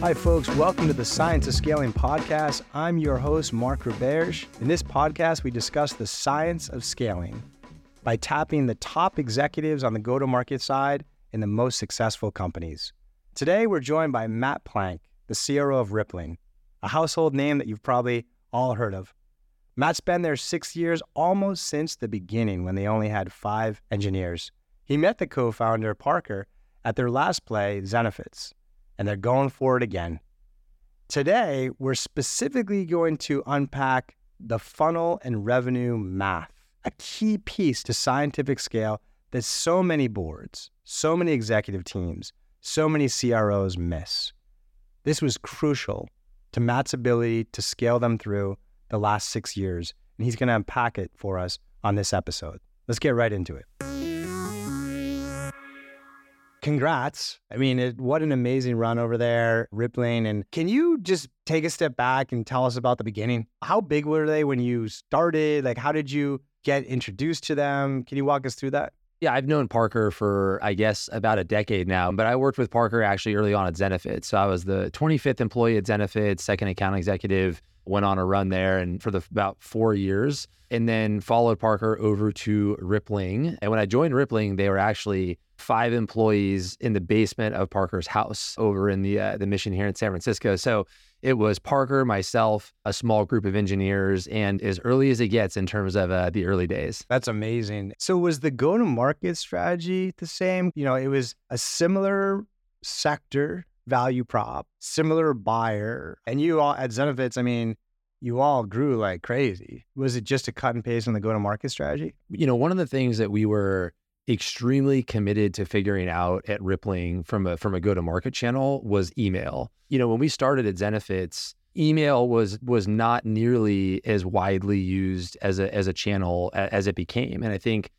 Hi, folks. Welcome to the Science of Scaling podcast. I'm your host, Mark Roberge. In this podcast, we discuss the science of scaling by tapping the top executives on the go to market side in the most successful companies. Today, we're joined by Matt Plank, the CRO of Rippling, a household name that you've probably all heard of. Matt's been there six years, almost since the beginning when they only had five engineers. He met the co founder, Parker, at their last play, Zenefits and they're going for it again. Today, we're specifically going to unpack the funnel and revenue math, a key piece to scientific scale that so many boards, so many executive teams, so many CROs miss. This was crucial to Matt's ability to scale them through the last six years, and he's going to unpack it for us on this episode. Let's get right into it congrats. I mean, it, what an amazing run over there, Rippling. And can you just take a step back and tell us about the beginning? How big were they when you started? Like, how did you get introduced to them? Can you walk us through that? Yeah, I've known Parker for, I guess, about a decade now, but I worked with Parker actually early on at Zenefit. So I was the 25th employee at Zenefit, second account executive, went on a run there and for the about four years, and then followed Parker over to Rippling. And when I joined Rippling, they were actually five employees in the basement of Parker's house over in the uh, the mission here in San Francisco. So it was Parker, myself, a small group of engineers, and as early as it gets in terms of uh, the early days. That's amazing. So was the go to market strategy the same? You know, it was a similar sector value prop, similar buyer, and you all at Zenefits. I mean, you all grew like crazy. Was it just a cut and paste on the go to market strategy? You know, one of the things that we were extremely committed to figuring out at Rippling from a from a go to market channel was email. You know, when we started at Zenefits, email was was not nearly as widely used as a as a channel as it became, and I think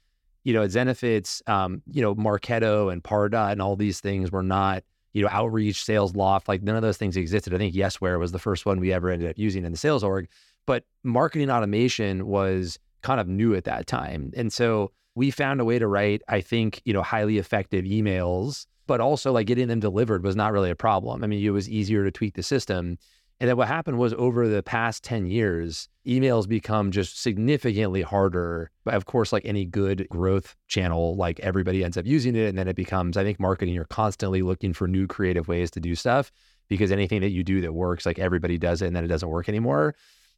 you know at Zenefits, um, you know Marketo and Pardot and all these things were not you know outreach, Salesloft, like none of those things existed. I think Yesware was the first one we ever ended up using in the sales org, but marketing automation was kind of new at that time, and so we found a way to write, I think, you know, highly effective emails, but also like getting them delivered was not really a problem. I mean, it was easier to tweak the system. And then what happened was over the past 10 years, emails become just significantly harder. But of course, like any good growth channel, like everybody ends up using it. And then it becomes, I think, marketing, you're constantly looking for new creative ways to do stuff because anything that you do that works, like everybody does it and then it doesn't work anymore.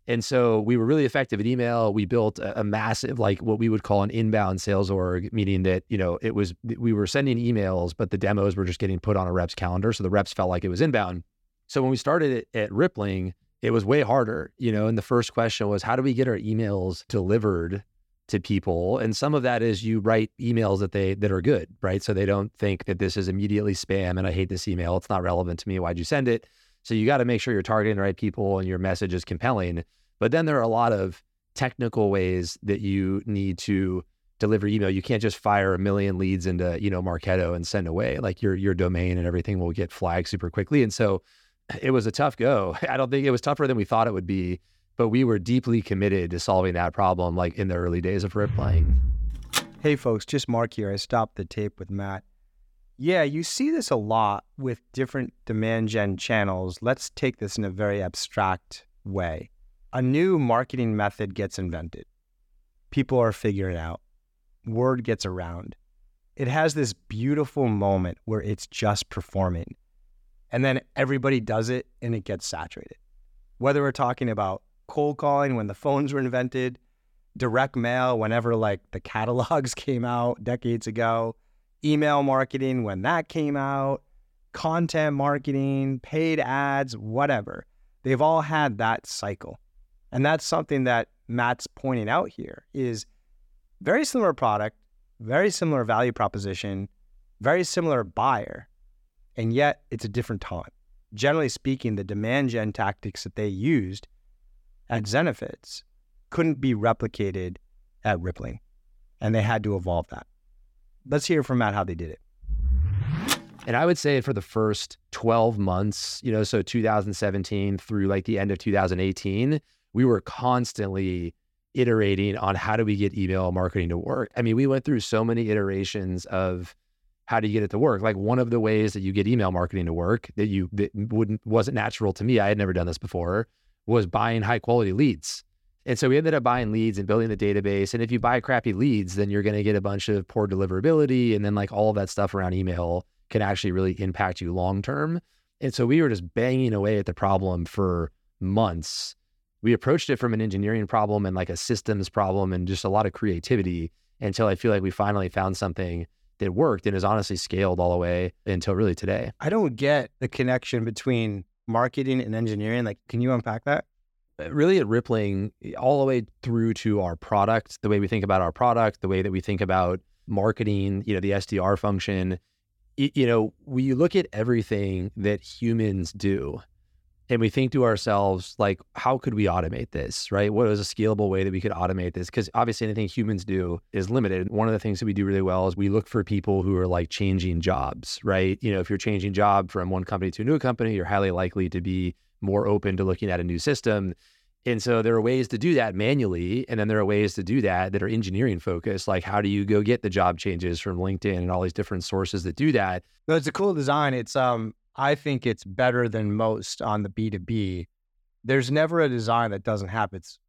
And so we were really effective at email. We built a, a, massive, like what we would call an inbound sales org, meaning that, you know, it was, we were sending emails, but the demos were just getting put on a rep's calendar. So the reps felt like it was inbound. So when we started at, at Rippling, it was way harder, you know, and the first question was, how do we get our emails delivered to people? And some of that is you write emails that they, that are good, right? So they don't think that this is immediately spam and I hate this email. It's not relevant to me. Why'd you send it? So you got to make sure you're targeting the right people and your message is compelling. But then there are a lot of technical ways that you need to deliver email. You can't just fire a million leads into, you know, Marketo and send away. Like your your domain and everything will get flagged super quickly. And so it was a tough go. I don't think it was tougher than we thought it would be, but we were deeply committed to solving that problem like in the early days of Rippling. Hey folks, just Mark here. I stopped the tape with Matt. Yeah, you see this a lot with different demand gen channels. Let's take this in a very abstract way. A new marketing method gets invented. People are figuring out. Word gets around. It has this beautiful moment where it's just performing. And then everybody does it and it gets saturated. Whether we're talking about cold calling when the phones were invented, direct mail whenever like the catalogs came out decades ago, email marketing when that came out, content marketing, paid ads, whatever. They've all had that cycle. And that's something that Matt's pointing out here is very similar product, very similar value proposition, very similar buyer, and yet it's a different time. Generally speaking, the demand gen tactics that they used at Zenefits couldn't be replicated at Rippling, and they had to evolve that. Let's hear from Matt how they did it. And I would say for the first 12 months, you know, so 2017 through like the end of 2018, we were constantly iterating on how do we get email marketing to work. I mean, we went through so many iterations of how do you get it to work? Like one of the ways that you get email marketing to work that you that wouldn't wasn't natural to me. I had never done this before. Was buying high quality leads. And so we ended up buying leads and building the database. And if you buy crappy leads, then you're going to get a bunch of poor deliverability. And then like all that stuff around email can actually really impact you long term. And so we were just banging away at the problem for months. We approached it from an engineering problem and like a systems problem and just a lot of creativity until I feel like we finally found something that worked and is honestly scaled all the way until really today. I don't get the connection between marketing and engineering. Like, can you unpack that? Uh, really, at Rippling, all the way through to our product, the way we think about our product, the way that we think about marketing, you know, the SDR function, you know, we look at everything that humans do and we think to ourselves like how could we automate this right? What is a scalable way that we could automate this? Because obviously anything humans do is limited. One of the things that we do really well is we look for people who are like changing jobs right? You know if you're changing job from one company to a new company you're highly likely to be more open to looking at a new system. And so there are ways to do that manually and then there are ways to do that that are engineering focused like how do you go get the job changes from linkedin and all these different sources that do that? No, it's a cool design. It's um I think it's better than most on the B2B. There's never a design that doesn't have its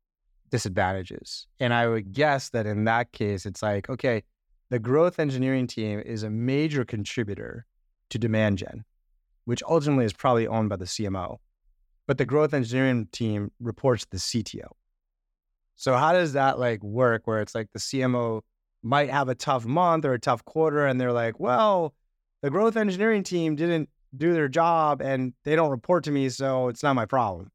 disadvantages. And I would guess that in that case, it's like, okay, the growth engineering team is a major contributor to demand gen, which ultimately is probably owned by the CMO. But the growth engineering team reports the CTO. So how does that like work where it's like the CMO might have a tough month or a tough quarter and they're like, well, the growth engineering team didn't do their job and they don't report to me, so it's not my problem.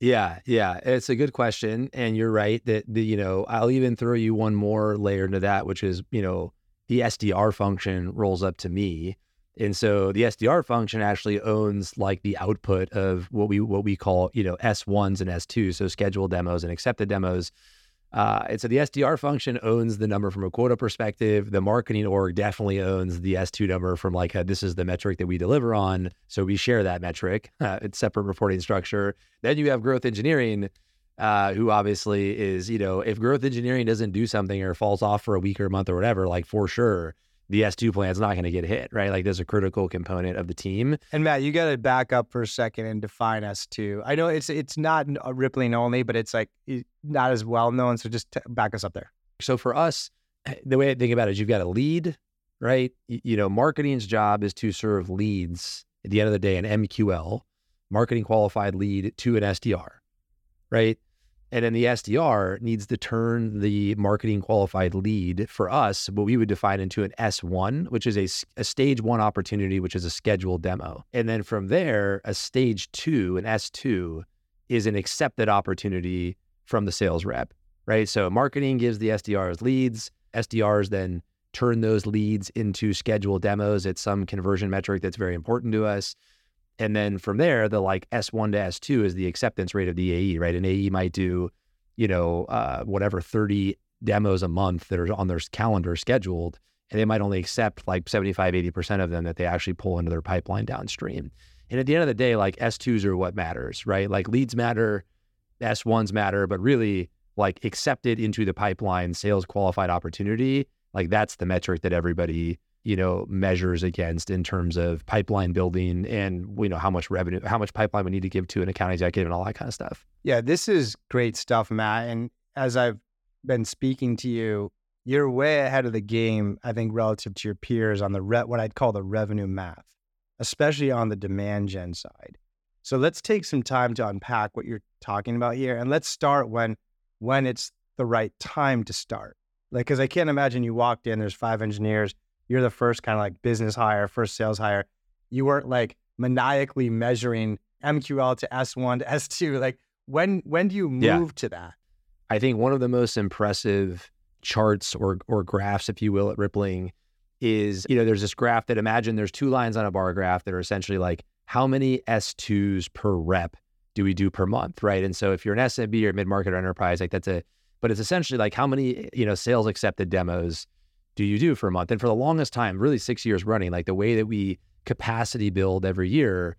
Yeah, yeah, it's a good question, and you're right that the you know I'll even throw you one more layer into that, which is you know the SDR function rolls up to me, and so the SDR function actually owns like the output of what we what we call you know S ones and S twos, so scheduled demos and accepted demos. Uh, and so the SDR function owns the number from a quota perspective. The marketing org definitely owns the S2 number from like, a, this is the metric that we deliver on. So we share that metric. Uh, it's separate reporting structure. Then you have growth engineering, uh, who obviously is, you know, if growth engineering doesn't do something or falls off for a week or a month or whatever, like for sure, the S2 plan is not going to get hit, right? Like there's a critical component of the team. And Matt, you got to back up for a second and define S2. I know it's it's not a Rippling only, but it's like not as well known. So just t- back us up there. So for us, the way I think about it is you've got a lead, right? You know, marketing's job is to serve leads at the end of the day, an MQL, marketing qualified lead to an SDR, right? And then the SDR needs to turn the marketing qualified lead for us, what we would define into an S1, which is a, a stage one opportunity, which is a scheduled demo. And then from there, a stage two, an S2, is an accepted opportunity from the sales rep, right? So marketing gives the SDRs leads. SDRs then turn those leads into scheduled demos at some conversion metric that's very important to us. And then from there, the like S1 to S2 is the acceptance rate of the AE, right? An AE might do, you know, uh, whatever 30 demos a month that are on their calendar scheduled, and they might only accept like 75, 80% of them that they actually pull into their pipeline downstream. And at the end of the day, like S2s are what matters, right? Like leads matter, S1s matter, but really like accepted into the pipeline sales qualified opportunity, like that's the metric that everybody you know measures against in terms of pipeline building and you know how much revenue how much pipeline we need to give to an account executive and all that kind of stuff. Yeah this is great stuff matt and as i've been speaking to you you're way ahead of the game i think relative to your peers on the re- what i'd call the revenue math especially on the demand gen side. So let's take some time to unpack what you're talking about here and let's start when when it's the right time to start. Like because i can't imagine you walked in there's five engineers you're the first kind of like business hire, first sales hire. You weren't like maniacally measuring MQL to S1 to S2. Like when when do you move yeah. to that? I think one of the most impressive charts or or graphs, if you will, at Rippling is, you know, there's this graph that imagine there's two lines on a bar graph that are essentially like how many S2s per rep do we do per month, right? And so if you're an SMB or mid-market or enterprise, like that's a, but it's essentially like how many, you know, sales accepted demos do you do for a month? And for the longest time, really six years running, like the way that we capacity build every year,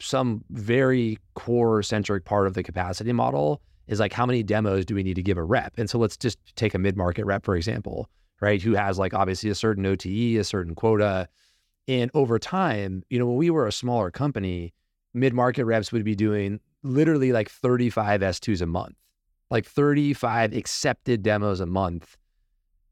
some very core centric part of the capacity model is like how many demos do we need to give a rep? And so let's just take a mid market rep, for example, right? Who has like obviously a certain OTE, a certain quota. And over time, you know, when we were a smaller company, mid market reps would be doing literally like 35 S2s a month, like 35 accepted demos a month,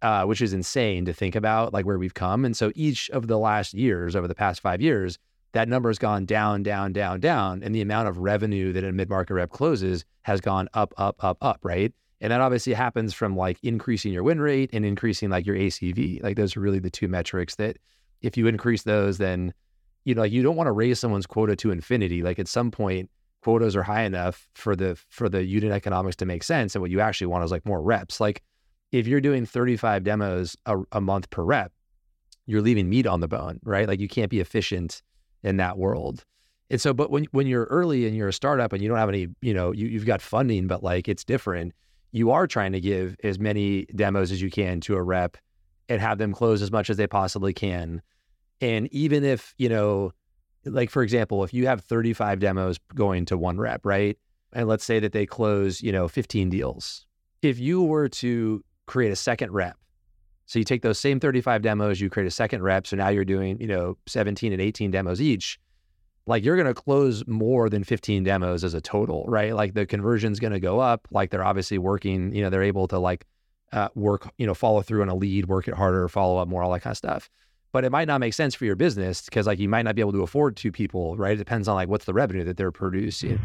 uh, which is insane to think about, like where we've come. And so each of the last years, over the past five years, that number has gone down, down, down, down. And the amount of revenue that a mid market rep closes has gone up, up, up, up, right? And that obviously happens from like increasing your win rate and increasing like your ACV. Like those are really the two metrics that if you increase those, then you know, like you don't want to raise someone's quota to infinity. Like at some point, quotas are high enough for the for the unit economics to make sense. And what you actually want is like more reps. Like if you're doing 35 demos a, a month per rep, you're leaving meat on the bone, right? Like you can't be efficient in that world. And so, but when when you're early and you're a startup and you don't have any, you know, you, you've got funding, but like it's different you are trying to give as many demos as you can to a rep and have them close as much as they possibly can. And even if, you know, like for example, if you have 35 demos going to one rep, right? And let's say that they close, you know, 15 deals. If you were to create a second rep, so you take those same 35 demos, you create a second rep. So now you're doing, you know, 17 and 18 demos each like you're going to close more than 15 demos as a total, right? Like the conversion's going to go up. Like they're obviously working, you know, they're able to like uh, work, you know, follow through on a lead, work it harder, follow up more, all that kind of stuff. But it might not make sense for your business because like you might not be able to afford two people, right? It depends on like what's the revenue that they're producing.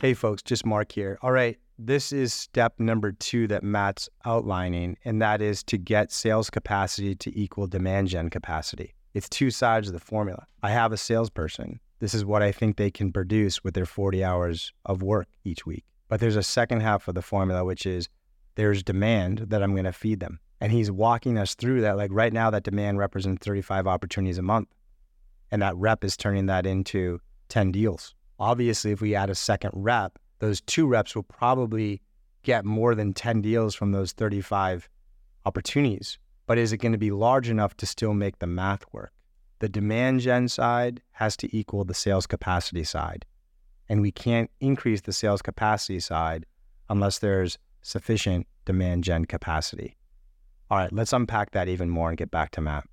Hey folks, just Mark here. All right, this is step number two that Matt's outlining, and that is to get sales capacity to equal demand gen capacity. It's two sides of the formula. I have a salesperson. This is what I think they can produce with their 40 hours of work each week. But there's a second half of the formula, which is there's demand that I'm going to feed them. And he's walking us through that. Like right now, that demand represents 35 opportunities a month. And that rep is turning that into 10 deals. Obviously, if we add a second rep, those two reps will probably get more than 10 deals from those 35 opportunities but is it going to be large enough to still make the math work? The demand gen side has to equal the sales capacity side. And we can't increase the sales capacity side unless there's sufficient demand gen capacity. All right, let's unpack that even more and get back to Matt.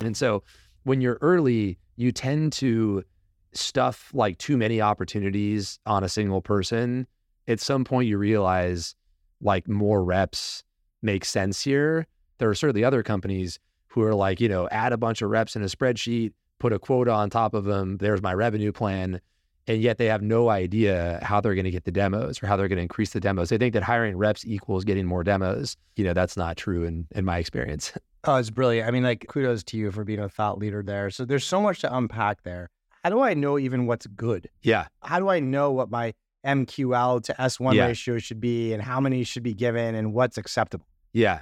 And so when you're early, you tend to stuff like too many opportunities on a single person. At some point, you realize like more reps make sense here there are certainly other companies who are like, you know, add a bunch of reps in a spreadsheet, put a quota on top of them. There's my revenue plan. And yet they have no idea how they're going to get the demos or how they're going to increase the demos. They think that hiring reps equals getting more demos. You know, that's not true in, in my experience. Oh, it's brilliant. I mean, like, kudos to you for being a thought leader there. So there's so much to unpack there. How do I know even what's good? Yeah. How do I know what my MQL to S1 yeah. ratio should be and how many should be given and what's acceptable? Yeah.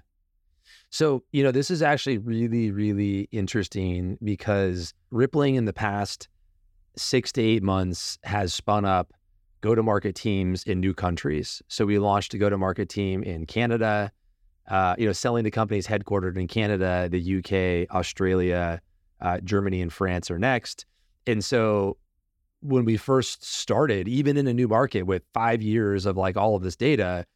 So, you know, this is actually really, really interesting because Rippling in the past six to eight months has spun up go to market teams in new countries. So we launched a go to market team in Canada, uh, you know, selling to companies headquartered in Canada, the UK, Australia, uh, Germany, and France are next. And so when we first started, even in a new market with five years of like all of this data,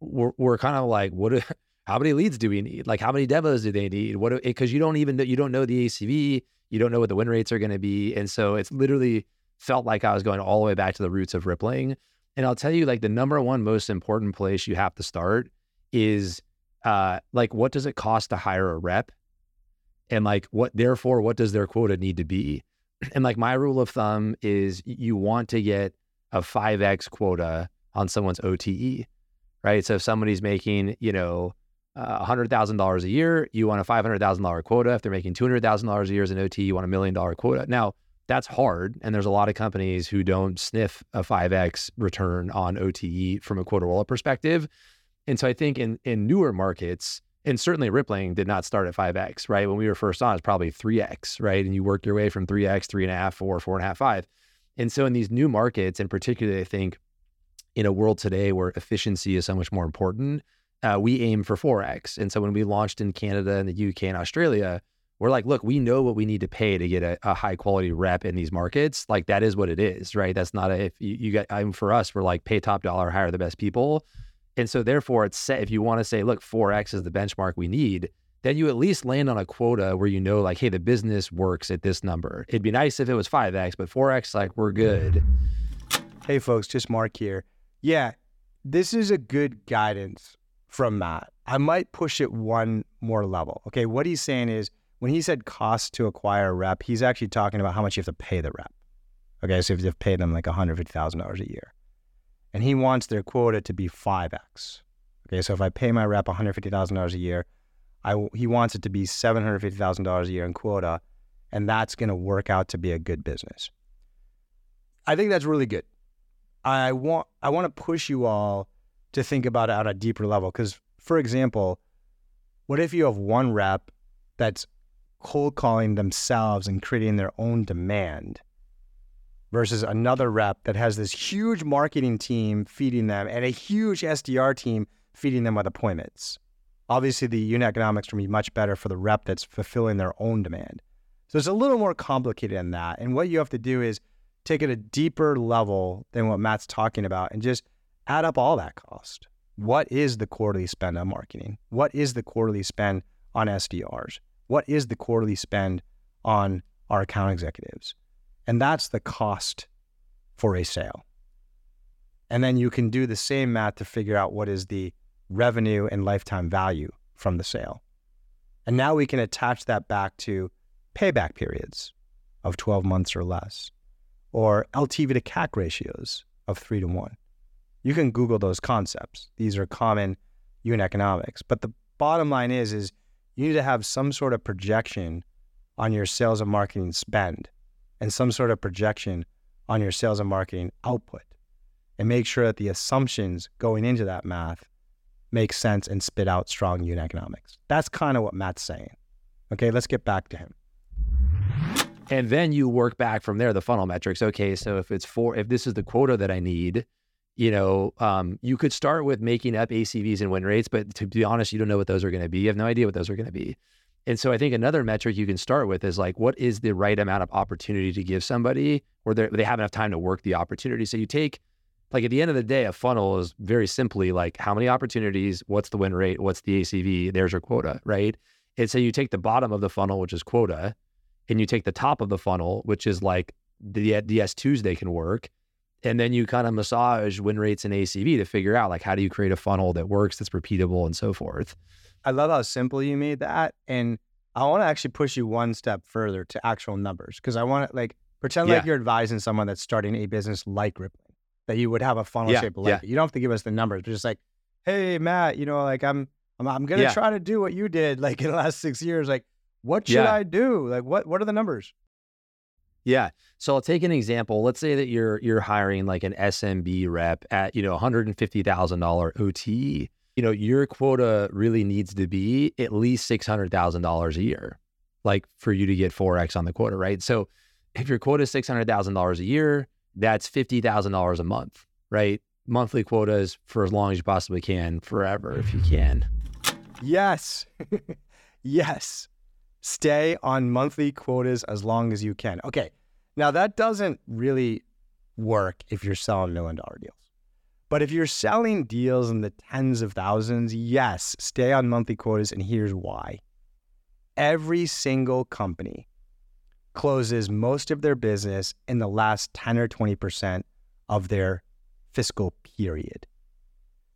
we're, we're kind of like, what? do, how many leads do we need? Like how many demos do they need? What because you don't even know, you don't know the ACV, you don't know what the win rates are going to be, and so it's literally felt like I was going all the way back to the roots of rippling. And I'll tell you, like the number one most important place you have to start is uh, like what does it cost to hire a rep, and like what therefore what does their quota need to be? And like my rule of thumb is you want to get a five x quota on someone's OTE, right? So if somebody's making you know uh, $100,000 a year, you want a $500,000 quota. If they're making $200,000 a year as an OT, you want a million dollar quota. Now, that's hard. And there's a lot of companies who don't sniff a 5X return on OTE from a quota roll perspective. And so I think in, in newer markets, and certainly Rippling did not start at 5X, right? When we were first on, it's probably 3X, right? And you work your way from 3X, three and a half, four, four and a half, five. And so in these new markets, and particularly I think in a world today where efficiency is so much more important, uh, we aim for 4x. And so when we launched in Canada and the UK and Australia, we're like, look, we know what we need to pay to get a, a, high quality rep in these markets. Like that is what it is, right? That's not a, if you, you get, I'm for us, we're like pay top dollar, hire the best people. And so therefore it's set if you want to say, look, 4x is the benchmark we need, then you at least land on a quota where you know like, hey, the business works at this number. It'd be nice if it was 5x, but 4x, like we're good. Hey folks, just Mark here. Yeah, this is a good guidance from Matt. I might push it one more level. Okay, what he's saying is when he said cost to acquire a rep, he's actually talking about how much you have to pay the rep. Okay, so if you have to pay them like $150,000 a year. And he wants their quota to be 5x. Okay, so if I pay my rep $150,000 a year, I, he wants it to be $750,000 a year in quota, and that's going to work out to be a good business. I think that's really good. I want I want to push you all to think about it on a deeper level because for example, what if you have one rep that's cold calling themselves and creating their own demand versus another rep that has this huge marketing team feeding them and a huge SDR team feeding them with appointments. Obviously, the unit economics will be much better for the rep that's fulfilling their own demand. So it's a little more complicated than that. And what you have to do is take it a deeper level than what Matt's talking about and just add up all that cost. What is the quarterly spend on marketing? What is the quarterly spend on SDRs? What is the quarterly spend on our account executives? And that's the cost for a sale. And then you can do the same math to figure out what is the revenue and lifetime value from the sale. And now we can attach that back to payback periods of 12 months or less or LTV to CAC ratios of three to one. You can Google those concepts. These are common unit economics. But the bottom line is, is you need to have some sort of projection on your sales and marketing spend and some sort of projection on your sales and marketing output and make sure that the assumptions going into that math make sense and spit out strong unit economics. That's kind of what Matt's saying. Okay, let's get back to him. And then you work back from there, the funnel metrics. Okay, so if it's four, if this is the quota that I need, you know, um, you could start with making up ACVs and win rates, but to be honest, you don't know what those are going to be. You have no idea what those are going to be. And so I think another metric you can start with is like, what is the right amount of opportunity to give somebody or they have enough time to work the opportunity? So you take, like at the end of the day, a funnel is very simply like how many opportunities, what's the win rate, what's the ACV, there's your quota, right? And so you take the bottom of the funnel, which is quota, and you take the top of the funnel, which is like the, the S2s they can work, and then you kind of massage win rates and ACV to figure out like how do you create a funnel that works, that's repeatable, and so forth. I love how simple you made that, and I want to actually push you one step further to actual numbers because I want to like pretend yeah. like you're advising someone that's starting a business like Rippling that you would have a funnel yeah. shape like yeah. it. You don't have to give us the numbers, but just like, hey Matt, you know, like I'm I'm, I'm gonna try to do what you did like in the last six years, like what should yeah. I do? Like what what are the numbers? Yeah. So I'll take an example. Let's say that you're you're hiring like an SMB rep at, you know, $150,000 OTE. You know, your quota really needs to be at least $600,000 a year. Like for you to get 4x on the quota, right? So if your quota is $600,000 a year, that's $50,000 a month, right? Monthly quotas for as long as you possibly can, forever if you can. Yes. yes stay on monthly quotas as long as you can. Okay. Now that doesn't really work if you're selling million dollar deals. But if you're selling deals in the tens of thousands, yes, stay on monthly quotas. And here's why every single company closes most of their business in the last 10 or 20% of their fiscal period.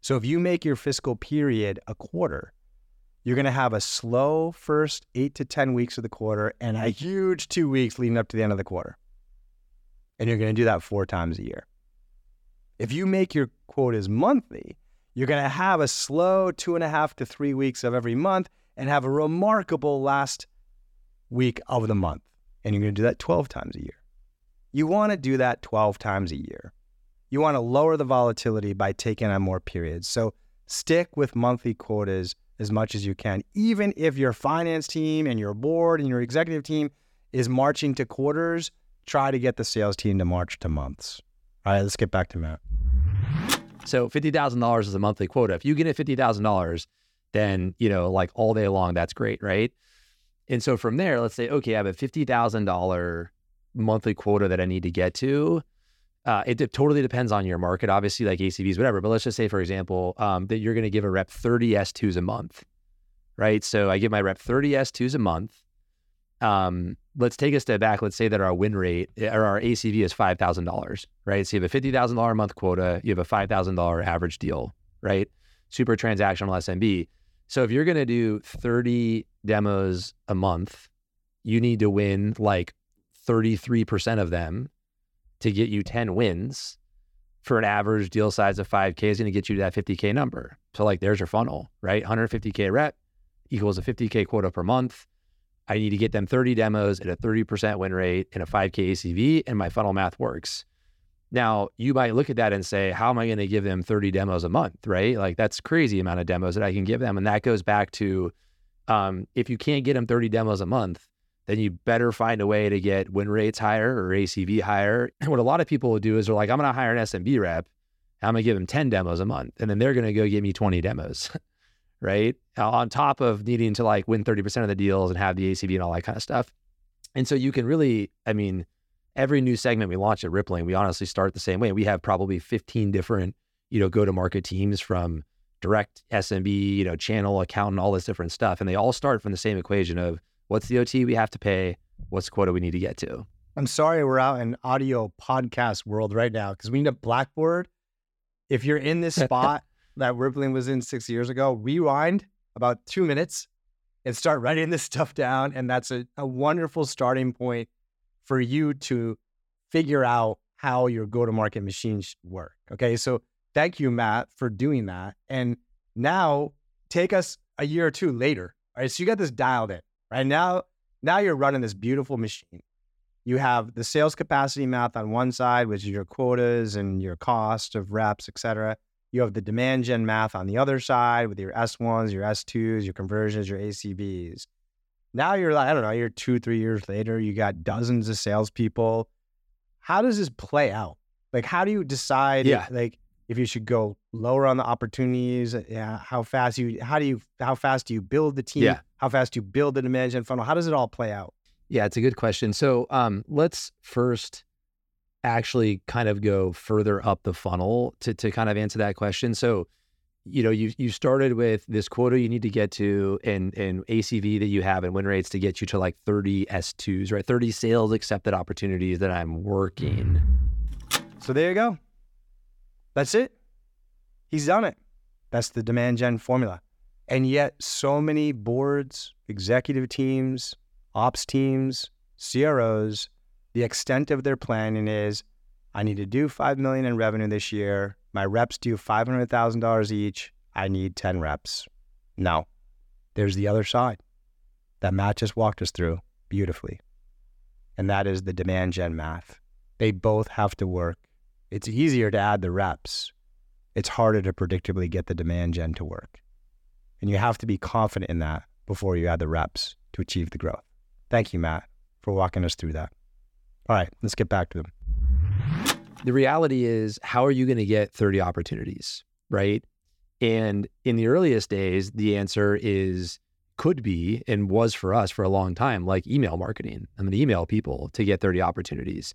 So if you make your fiscal period a quarter, you're going to have a slow first eight to 10 weeks of the quarter and a huge two weeks leading up to the end of the quarter. And you're going to do that four times a year. If you make your quotas monthly, you're going to have a slow two and a half to three weeks of every month and have a remarkable last week of the month. And you're going to do that 12 times a year. You want to do that 12 times a year. You want to lower the volatility by taking on more periods. So stick with monthly quotas as much as you can, even if your finance team and your board and your executive team is marching to quarters, try to get the sales team to march to months. All right, let's get back to Matt. So $50,000 is a monthly quota. If you get it $50,000, then, you know, like all day long, that's great, right? And so from there, let's say, okay, I have a $50,000 monthly quota that I need to get to. uh, it de- totally depends on your market, obviously, like ACVs, whatever. But let's just say, for example, um, that you're going to give a rep 30 S2s a month, right? So I give my rep 30 S2s a month. Um, let's take a step back. Let's say that our win rate eh, or our ACV is $5,000, right? So you have a $50,000 a month quota, you have a $5,000 average deal, right? Super transactional SMB. So if you're going to do 30 demos a month, you need to win like 33% of them to get you 10 wins for an average deal size of 5K is going to get you to that 50K number. So, like, there's your funnel, right? 150K rep equals a 50K quota per month. I need to get them 30 demos at a 30% win rate and a 5K ACV, and my funnel math works. Now, you might look at that and say, how am I going to give them 30 demos a month, right? Like, that's crazy amount of demos that I can give them. And that goes back to um, if you can't get them 30 demos a month, then you better find a way to get win rates higher or ACV higher. And what a lot of people will do is they're like, I'm going to hire an SMB rep. I'm going to give them 10 demos a month. And then they're going to go give me 20 demos, right? On top of needing to like win 30% of the deals and have the ACV and all that kind of stuff. And so you can really, I mean, every new segment we launch at Rippling, we honestly start the same way. We have probably 15 different, you know, go to market teams from direct SMB, you know, channel, accountant, all this different stuff. And they all start from the same equation of What's the OT we have to pay? What's the quota we need to get to? I'm sorry we're out in audio podcast world right now because we need a blackboard. If you're in this spot that Rippling was in six years ago, rewind about two minutes and start writing this stuff down. And that's a, a wonderful starting point for you to figure out how your go to market machine should work. Okay. So thank you, Matt, for doing that. And now take us a year or two later. All right. So you got this dialed in right now now you're running this beautiful machine you have the sales capacity math on one side which is your quotas and your cost of reps et cetera you have the demand gen math on the other side with your s1s your s2s your conversions your acvs now you're like i don't know you're two three years later you got dozens of salespeople how does this play out like how do you decide yeah. like if you should go lower on the opportunities, yeah, how fast you, how do you, how fast do you build the team? Yeah. How fast do you build the demand gen funnel? How does it all play out? Yeah, it's a good question. So um, let's first actually kind of go further up the funnel to to kind of answer that question. So, you know, you you started with this quota you need to get to and and ACV that you have and win rates to get you to like 30 S2s, right? 30 sales accepted opportunities that I'm working. So there you go. That's it. He's done it. That's the demand gen formula. And yet, so many boards, executive teams, ops teams, CROs, the extent of their planning is I need to do 5 million in revenue this year. My reps do $500,000 each. I need 10 reps. No, there's the other side that Matt just walked us through beautifully. And that is the demand gen math. They both have to work it's easier to add the reps. It's harder to predictably get the demand gen to work. And you have to be confident in that before you add the reps to achieve the growth. Thank you, Matt, for walking us through that. All right, let's get back to them. The reality is, how are you going to get 30 opportunities, right? And in the earliest days, the answer is could be and was for us for a long time, like email marketing. I'm going to email people to get 30 opportunities.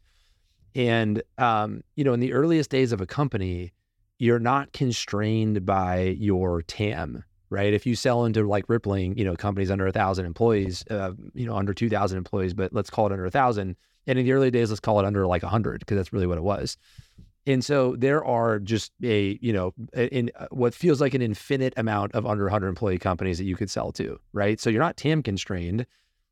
And, um, you know, in the earliest days of a company, you're not constrained by your TAM, right? If you sell into like Rippling, you know, companies under a thousand employees, uh, you know, under 2000 employees, but let's call it under a thousand. And in the early days, let's call it under like a hundred, because that's really what it was. And so there are just a, you know, in uh, what feels like an infinite amount of under 100 employee companies that you could sell to, right? So you're not TAM constrained.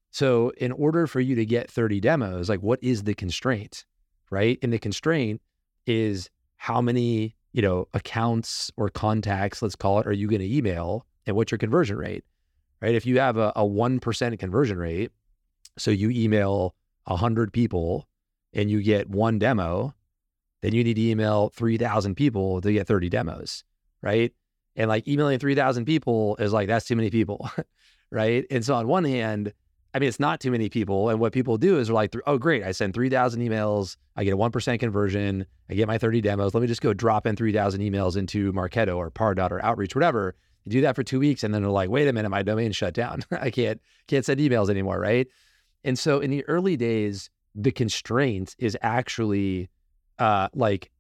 So in order for you to get 30 demos, like what is the constraint? right? And the constraint is how many, you know, accounts or contacts, let's call it, are you going to email and what's your conversion rate, right? If you have a, a 1% conversion rate, so you email 100 people and you get one demo, then you need to email 3,000 people to get 30 demos, right? And like emailing 3,000 people is like, that's too many people, right? And so on one hand, I mean, it's not too many people. And what people do is they're like, oh, great, I send 3,000 emails, I get a 1% conversion, I get my 30 demos. Let me just go drop in 3,000 emails into Marketo or Pardot or Outreach, whatever. You do that for two weeks, and then they're like, wait a minute, my domain shut down. I can't can't send emails anymore, right? And so in the early days, the constraint is actually uh, like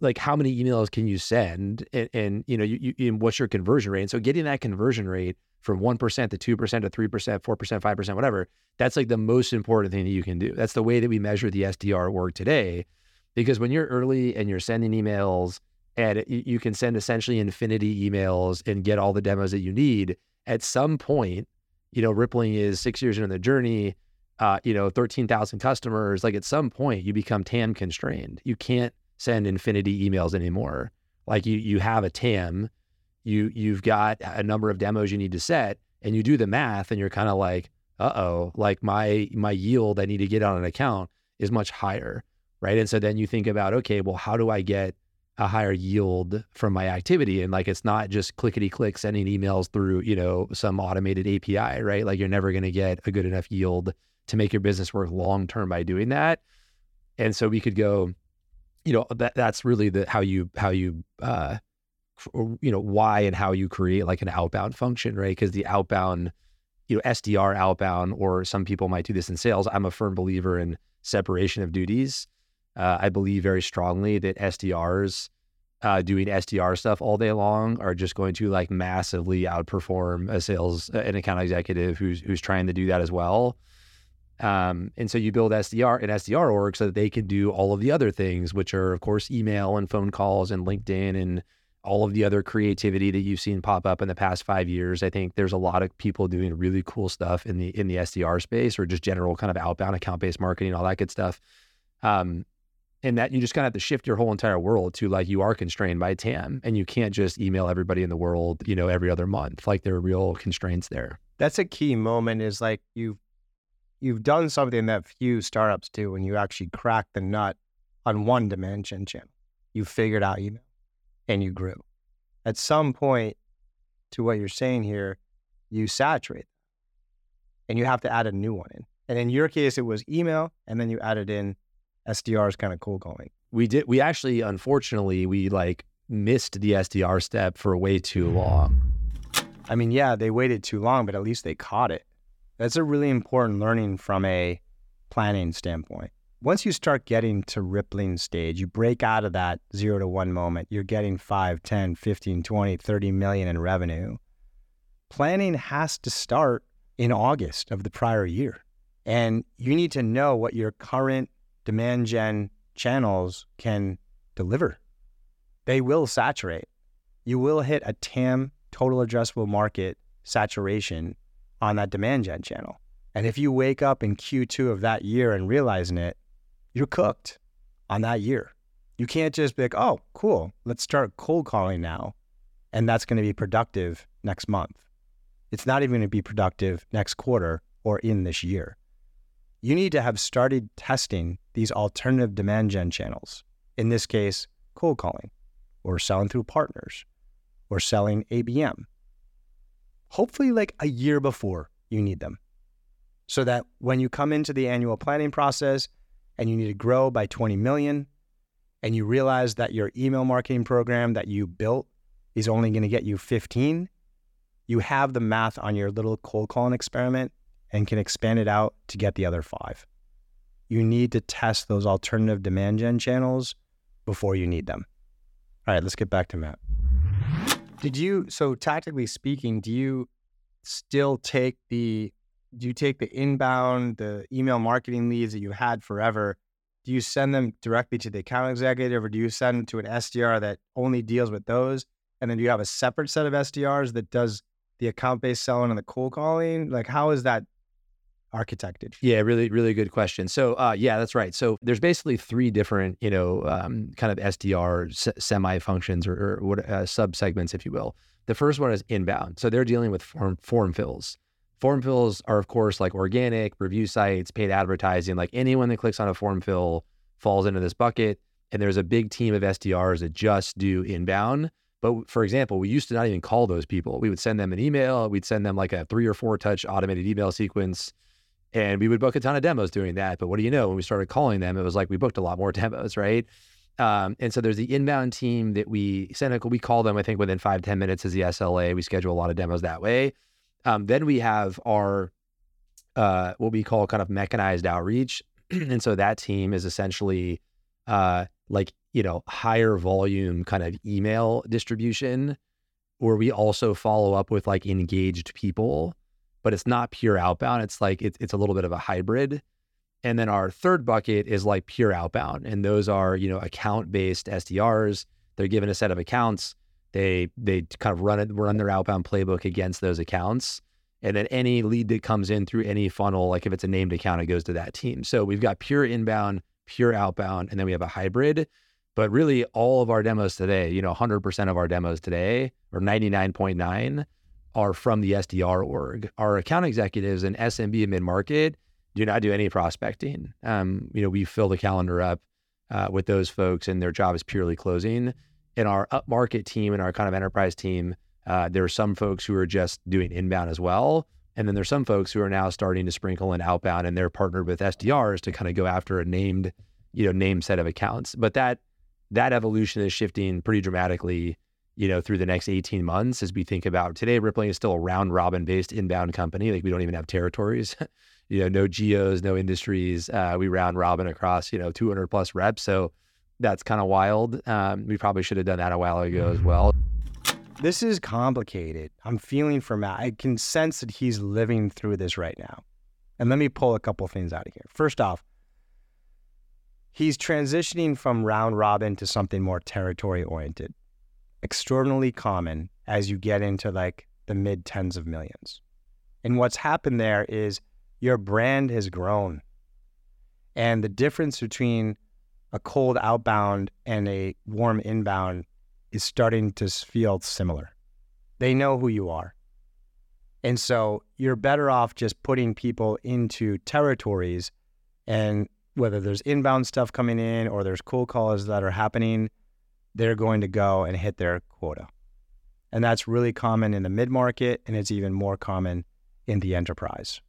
like how many emails can you send? And, and you know you, you, what's your conversion rate? And so getting that conversion rate from 1% to 2% to 3% 4% 5% whatever that's like the most important thing that you can do. That's the way that we measure the sdr work today because when you're early and you're sending emails and you can send essentially infinity emails and get all the demos that you need at some point you know rippling is six years into the journey uh, you know 13000 customers like at some point you become tam constrained you can't send infinity emails anymore. Like you you have a TAM, you you've got a number of demos you need to set, and you do the math, and you're kind of like, uh oh, like my my yield I need to get on an account is much higher, right? And so then you think about, okay, well, how do I get a higher yield from my activity? And like it's not just clickety click sending emails through you know some automated API, right? Like you're never going to get a good enough yield to make your business work long term by doing that. And so we could go you know that that's really the how you how you uh you know why and how you create like an outbound function right? Because the outbound you know sdr outbound or some people might do this in sales. I'm a firm believer in separation of duties. Uh, i believe very strongly that sdrs uh, doing sdr stuff all day long are just going to like massively outperform a sales an account executive who's who's trying to do that as well um, and so you build SDR and SDR org so that they can do all of the other things, which are of course email and phone calls and LinkedIn and all of the other creativity that you've seen pop up in the past five years. I think there's a lot of people doing really cool stuff in the in the SDR space or just general kind of outbound account based marketing, all that good stuff. Um, and that you just kind of have to shift your whole entire world to like you are constrained by TAM and you can't just email everybody in the world, you know, every other month. Like there are real constraints there. That's a key moment is like you you've done something that few startups do when you actually crack the nut on one dimension, channel. You figured out email and you grew. At some point, to what you're saying here, you saturate and you have to add a new one in. And in your case, it was email, and then you added in SDRs kind of cold calling. We did. We actually, unfortunately, we like missed the SDR step for way too long. I mean, yeah, they waited too long, but at least they caught it. That's a really important learning from a planning standpoint. Once you start getting to rippling stage, you break out of that zero to one moment, you're getting 5, 10, 15, 20, 30 million in revenue. Planning has to start in August of the prior year. And you need to know what your current demand gen channels can deliver. They will saturate. You will hit a TAM, total addressable market saturation on that demand gen channel. And if you wake up in Q2 of that year and realizing it, you're cooked on that year. You can't just be like, oh, cool, let's start cold calling now. And that's going to be productive next month. It's not even going to be productive next quarter or in this year. You need to have started testing these alternative demand gen channels. In this case, cold calling or selling through partners or selling ABM hopefully like a year before you need them. So that when you come into the annual planning process and you need to grow by 20 million and you realize that your email marketing program that you built is only going to get you 15, you have the math on your little cold calling experiment and can expand it out to get the other five. You need to test those alternative demand gen channels before you need them. All right, let's get back to Matt. Did you so tactically speaking, do you still take the do you take the inbound, the email marketing leads that you had forever? Do you send them directly to the account executive or do you send them to an SDR that only deals with those? And then do you have a separate set of SDRs that does the account based selling and the cold calling? Like how is that architected? Yeah, really, really good question. So, uh, yeah, that's right. So, there's basically three different, you know, um, kind of SDR s- semi functions or, or what uh, sub segments, if you will. The first one is inbound. So, they're dealing with form form fills. Form fills are, of course, like organic review sites, paid advertising. Like anyone that clicks on a form fill falls into this bucket. And there's a big team of SDRs that just do inbound. But for example, we used to not even call those people. We would send them an email. We'd send them like a three or four touch automated email sequence and we would book a ton of demos doing that. But what do you know? When we started calling them, it was like we booked a lot more demos, right? Um, and so there's the inbound team that we send. We call them, I think, within five ten minutes as the SLA. We schedule a lot of demos that way. Um, then we have our uh, what we call kind of mechanized outreach, and so that team is essentially uh, like, you know, higher volume kind of email distribution where we also follow up with like engaged people, but it's not pure outbound. It's like it's it's a little bit of a hybrid. And then our third bucket is like pure outbound. And those are, you know, account-based SDRs. They're given a set of accounts. They they kind of run it, run their outbound playbook against those accounts. And then any lead that comes in through any funnel, like if it's a named account, it goes to that team. So we've got pure inbound, pure outbound, and then we have a hybrid. But really, all of our demos today, you know, 100% of our demos today, or 99.9, are from the SDR org. Our account executives in SMB and mid market do not do any prospecting. Um, you know, we fill the calendar up uh, with those folks, and their job is purely closing. In our upmarket team and our kind of enterprise team, uh, there are some folks who are just doing inbound as well. And then there's some folks who are now starting to sprinkle in outbound and they're partnered with SDRs to kind of go after a named, you know, named set of accounts. But that that evolution is shifting pretty dramatically, you know, through the next 18 months as we think about today, Rippling is still a round robin based inbound company. Like we don't even have territories, you know, no geos, no industries. Uh, we round robin across, you know, 200 plus reps. So that's kind of wild. Um, we probably should have done that a while ago as well. This is complicated. I'm feeling for Matt. I can sense that he's living through this right now. And let me pull a couple things out of here. First off, he's transitioning from round robin to something more territory oriented. Extraordinarily common as you get into like the mid tens of millions. And what's happened there is your brand has grown. And the difference between a cold outbound and a warm inbound is starting to feel similar. They know who you are. And so you're better off just putting people into territories and whether there's inbound stuff coming in or there's cold calls that are happening, they're going to go and hit their quota. And that's really common in the mid market, and it's even more common in the enterprise.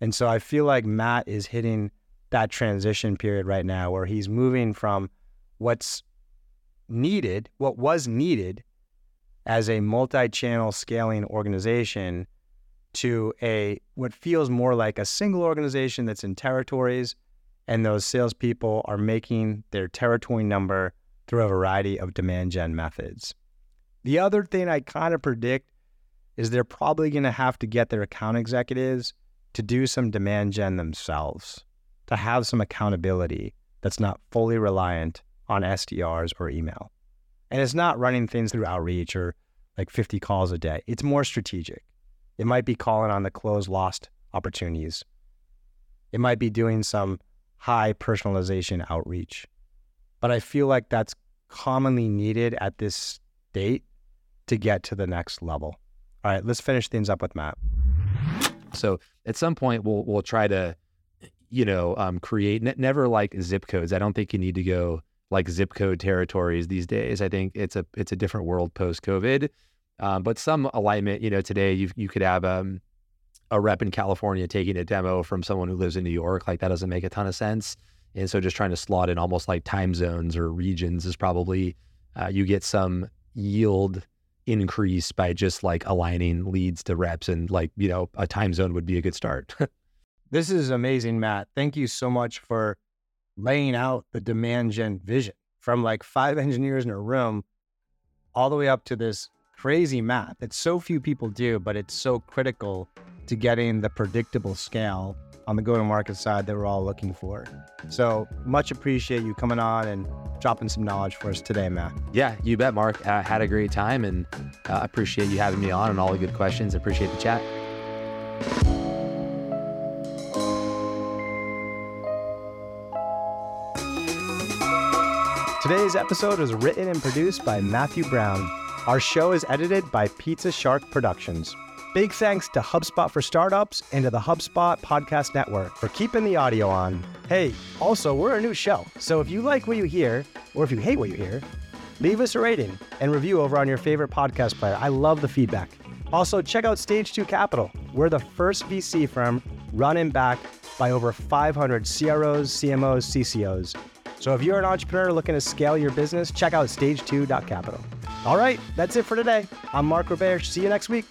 And so I feel like Matt is hitting that transition period right now where he's moving from what's needed, what was needed as a multi channel scaling organization to a what feels more like a single organization that's in territories and those salespeople are making their territory number through a variety of demand gen methods. The other thing I kind of predict is they're probably going to have to get their account executives to do some demand gen themselves, to have some accountability that's not fully reliant on SDRs or email. And it's not running things through outreach or like 50 calls a day. It's more strategic. It might be calling on the closed lost opportunities. It might be doing some high personalization outreach. But I feel like that's commonly needed at this state to get to the next level. All right, let's finish things up with Matt. So at some point, we'll we'll try to, you know, um, create ne- never like zip codes. I don't think you need to go like zip code territories these days. I think it's a it's a different world post COVID. Um, but some alignment, you know, today you you could have um, a rep in California taking a demo from someone who lives in New York, like that doesn't make a ton of sense. And so just trying to slot in almost like time zones or regions is probably uh, you get some yield increase by just like aligning leads to reps and like, you know, a time zone would be a good start. this is amazing, Matt. Thank you so much for laying out the demand gen vision from like five engineers in a room all the way up to this crazy math that so few people do, but it's so critical to getting the predictable scale on the go to market side that we're all looking for. So much appreciate you coming on and dropping some knowledge for us today, Matt. Yeah, you bet, Mark. I had a great time and uh, appreciate you having me on and all the good questions. Appreciate the chat. Today's episode was written and produced by Matthew Brown. Our show is edited by Pizza Shark Productions. Big thanks to HubSpot for Startups and to the HubSpot Podcast Network for keeping the audio on. Hey, also, we're a new show, so if you like what you hear, or if you hate what you hear, leave us a rating and review over on your favorite podcast player. I love the feedback. Also, check out Stage 2 Capital. We're the first VC firm run and backed by over 500 CROs, CMOs, CCOs. So if you're an entrepreneur looking to scale your business, check out stage2.capital. All right, that's it for today. I'm Mark Roberge. See you next week.